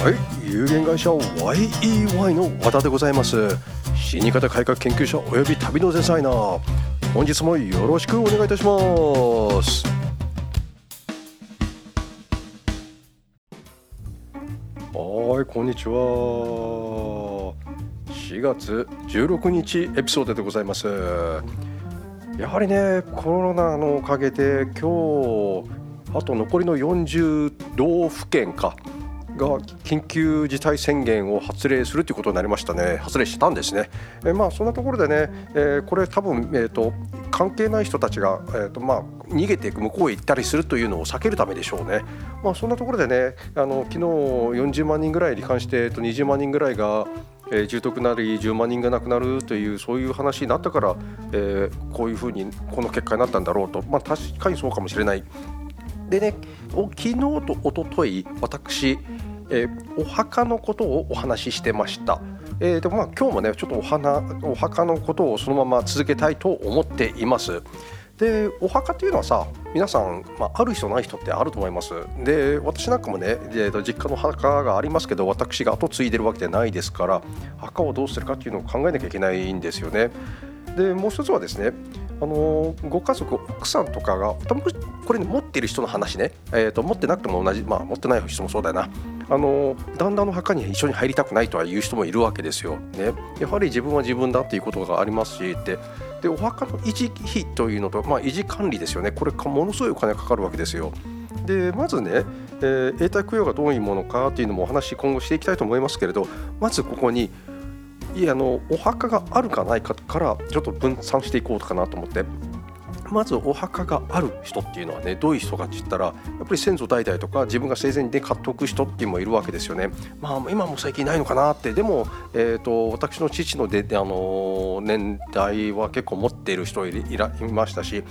はい有限会社 YEY の和田でございます。死に方改革研究者および旅のデザイナー。本日もよろしくお願いいたします。はいこんにちは。4月16日エピソードでございます。やはりねコロナのおかげで今日あと残りの40道府県か。が緊急事態宣言を発令するということになりましたね。発令したんですね、えまあそんなところでね、えー、これ多分、えーと、関係ない人たちが、えーとまあ、逃げていく向こうへ行ったりするというのを避けるためでしょうね、まあ、そんなところでねあの昨日40万人ぐらい罹患して、えー、と20万人ぐらいがえー、重篤なり10万人が亡くなるというそういう話になったから、えー、こういうふうにこの結果になったんだろうと、まあ、確かにそうかもしれない。でね昨日と一昨日私えー、お墓のことをお話ししてました。えー、でもまあ今日もねちょっとお花お墓のことをそのまま続けたいと思っています。でお墓っていうのはさ皆さん、まあ、ある人ない人ってあると思いますで私なんかもね、えー、実家の墓がありますけど私が後継いでるわけではないですから墓をどうするかっていうのを考えなきゃいけないんですよねでもう一つはですねあのご家族奥さんとかがこれ、ね、持っている人の話ね、えーと、持ってなくても同じ、まあ、持ってない人もそうだよな。あの旦那の墓に一緒に入りたくないとは言う人もいるわけですよ。ね、やはり自分は自分だっていうことがありますしって。でお墓の維持費というのと、まあ、維持管理ですよね。これものすごいお金がかかるわけですよ。でまずね、えー、永代供養がどういうものかっていうのもお話今後していきたいと思いますけれどまずここにいやあのお墓があるかないかからちょっと分散していこうかなと思って。まずお墓がある人っていうのはねどういう人かって言ったらやっぱり先祖代々とか自分が生前にね買っておく人っていうのもいるわけですよね。まあ今も最近ないのかなって。でも、えーと、私の父ので、あの年代は結構持っている人いらいましたし。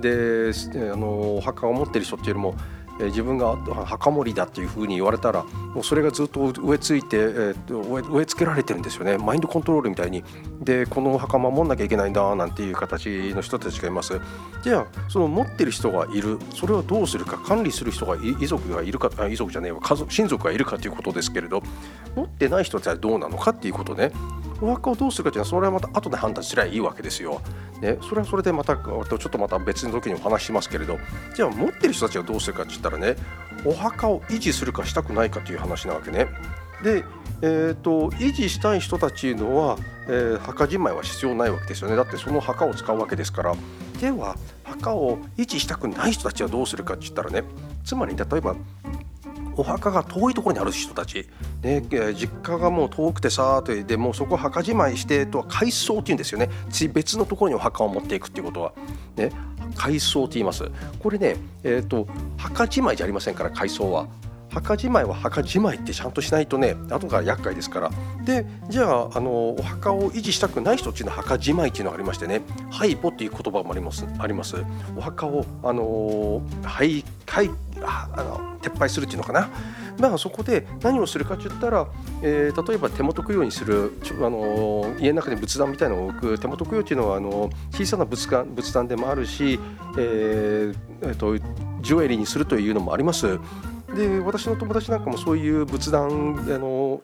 で、あのお墓を持っている人っていうのも自分が墓守だっていうふうに言われたらもうそれがずっと植え付いて、えー、植え付けられてるんですよね。マインドコントロールみたいに。でこの墓守んなきゃいけないんだなんていう形の人たちがいます。じゃあその持ってる人がいる。それをどうするか。管理する人が遺族がいるか遺族じゃねえわ。家族親族がいるかということですけれど持ってない人たちはどうなのかっていうことね。お墓をどうするかっていうのはそれはまた後で判断すればいいわけですよ。ね、それはそれでまたちょっとまた別の時にお話しますけれどじゃあ持ってる人たちはどうするかって言ったらねお墓を維持するかしたくないかという話なわけね。で、えーと、維持したい人たちのは、えー、墓じまいは必要ないわけですよねだってその墓を使うわけですからでは墓を維持したくない人たちはどうするかって言ったらねつまり例えばお墓が遠いところにある人たち、ね、実家がもう遠くてさとでもうそこ墓じまいしてとは改装っていうんですよね。別のところにお墓を持っていくっていうことは、ね、改装って言います。これね、えーと、墓じまいじゃありませんから改装は。墓じまいは墓じまいってちゃんとしないとね後から厄介ですから。でじゃああのお墓を維持したくない人っていうのは墓じまいっていうのがありましてね。ハイポっていう言葉もあります。あります。お墓をあのはいはいあの撤廃するっていうのかな、まあ、そこで何をするかって言ったら、えー、例えば手元供養にするあの家の中に仏壇みたいなのを置く。手元供養っていうのはあの小さな仏壇仏壇でもあるし、えーえーと、ジュエリーにするというのもあります。で私の友達なんかもそういう仏壇あの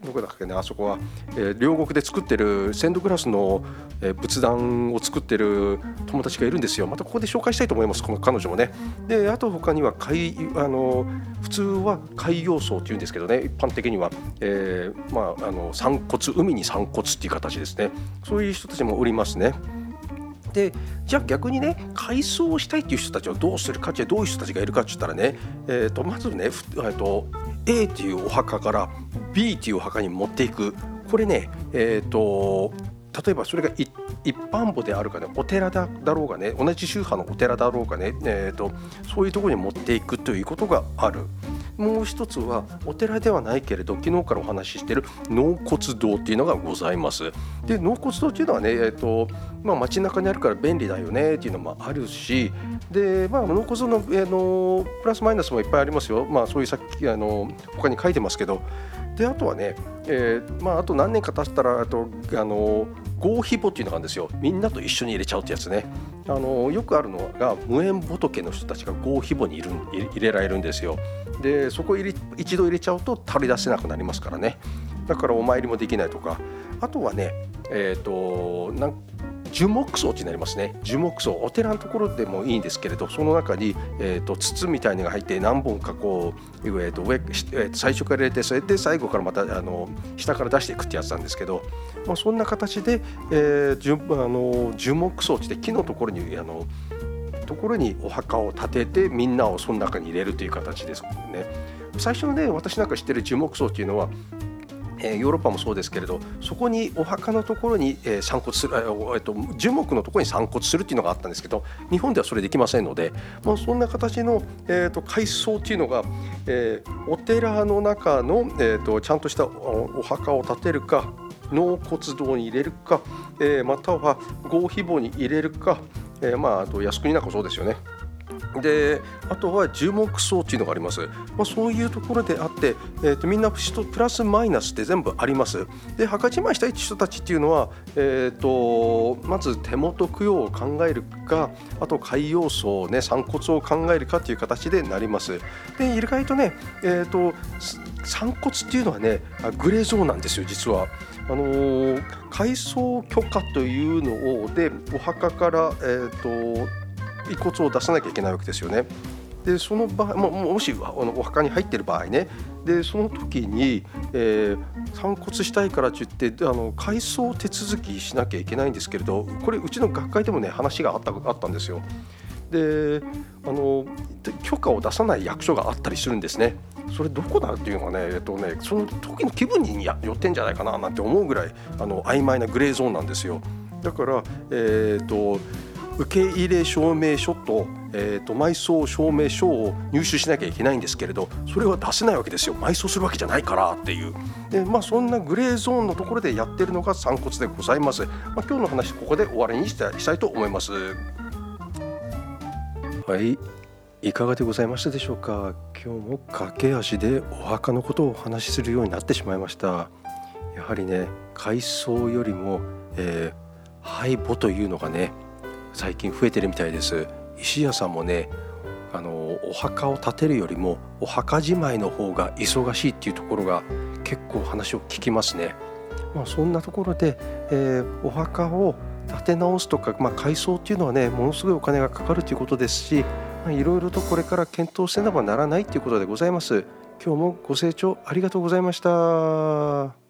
どこだっけねあそこは、えー、両国で作ってるセンドグラスの、えー、仏壇を作ってる友達がいるんですよ。またここで紹介したいと思いますこの彼女もね。であと他には海あの普通は海洋層っていうんですけどね一般的には、えー、まああの散骨海に散骨っていう形ですね。そういう人たちもおりますね。でじゃあ逆にね改装したいっていう人たちをどうするかってどういう人たちがいるかって言ったらね、えーと、まずね、えーと A っていうお墓から B っていうお墓に持っていくこれねえっ、ー、と例えばそれが一般墓であるかねお寺だろうがね同じ宗派のお寺だろうがね、えーと、そういうとこに持っていくということがある。もう一つはお寺ではないけれど昨日からお話ししている納骨堂っていうのがございます。で納骨堂っていうのはね、えーとまあ、街中にあるから便利だよねっていうのもあるしで、まあ、納骨堂の,、えー、のプラスマイナスもいっぱいありますよ、まあ、そういうさっきあの他に書いてますけど。であとはね、えーまあ、あと何年か経ったらあとあの合皮墓っていうのがあるんですよ。みんなと一緒に入れちゃうってやつね。あのよくあるのが無縁仏の人たちが合肥母にいる入れられるんですよ。でそこ入れ一度入れちゃうと垂れ出せなくなりますからねだからお参りもできないとかあとはねえっ、ー、となん樹木葬になりますね樹木葬お寺のところでもいいんですけれどその中に、えーと、筒みたいのが入って何本かこう、えーと上えー、と最初から入れてそれで最後からまたあの下から出していくってやつなんですけど、まあ、そんな形で、えー、樹あの樹木葬地で木のところにあのところにお墓を建ててみんなをその中に入れるという形ですね。最初のね私なんか知ってる樹木葬っていうのはえ、ヨーロッパもそうですけれどそこにお墓のところに、え、散骨する、えー、と樹木のところに散骨するっていうのがあったんですけど日本ではそれできませんので、まあ、そんな形の、えーと、改装っていうのが、えー、お寺の中の、えーと、ちゃんとしたお墓を建てるか納骨堂に入れるか、えー、または合皮墓に入れるか、えー、まああと靖国なんかそうですよね。であとは樹木葬っていうのがあります、まあ、そういうところであって、えーと、みんなプラスマイナスって全部あります。で墓じまいしたい人たちっていうのは、えーと、まず手元供養を考えるかあと海洋層ね散骨を考えるかっていう形でなります。で意外とね、えーと、散骨っていうのはねグレーゾーンなんですよ実は。あのー、改装許可というのをでお墓から、えーと遺骨を出さなきゃいけないわけですよね。でその場合ももしお墓に入ってる場合ねでその時に、えー、散骨したいからって言ってあの改装手続きしなきゃいけないんですけれどこれうちの学会でもね話があったあったんですよ。であの許可を出さない役所があったりするんですね。それどこだっていうのがね,、えっとねその時の気分によってんじゃないかななんて思うぐらいあの曖昧なグレーゾーンなんですよ。だから、えーと受け入れ証明書と,、えーと、埋葬証明書を入手しなきゃいけないんですけれどそれは出せないわけですよ。埋葬するわけじゃないからっていう。で、まあ、そんなグレーゾーンのところでやってるのが散骨でございます、まあ、今日の話ここで終わりにしたしたいと思います。はい。いかがでございましたでしょうか？今日も駆け足でお墓のことをお話しするようになってしまいました。やはりね海藻よりも、えー、廃墓というのがね最近増えてるみたいです石屋さんもねあのお墓を建てるよりもお墓じまいの方が忙しいっていうところが結構話を聞きますね。まあ、そんなところで、えー、お墓を建て直すとか、まあ、改装っていうのはねものすごいお金がかかるということですしいろいろとこれから検討せねばならないということでございます。今日もご清聴ありがとうございました。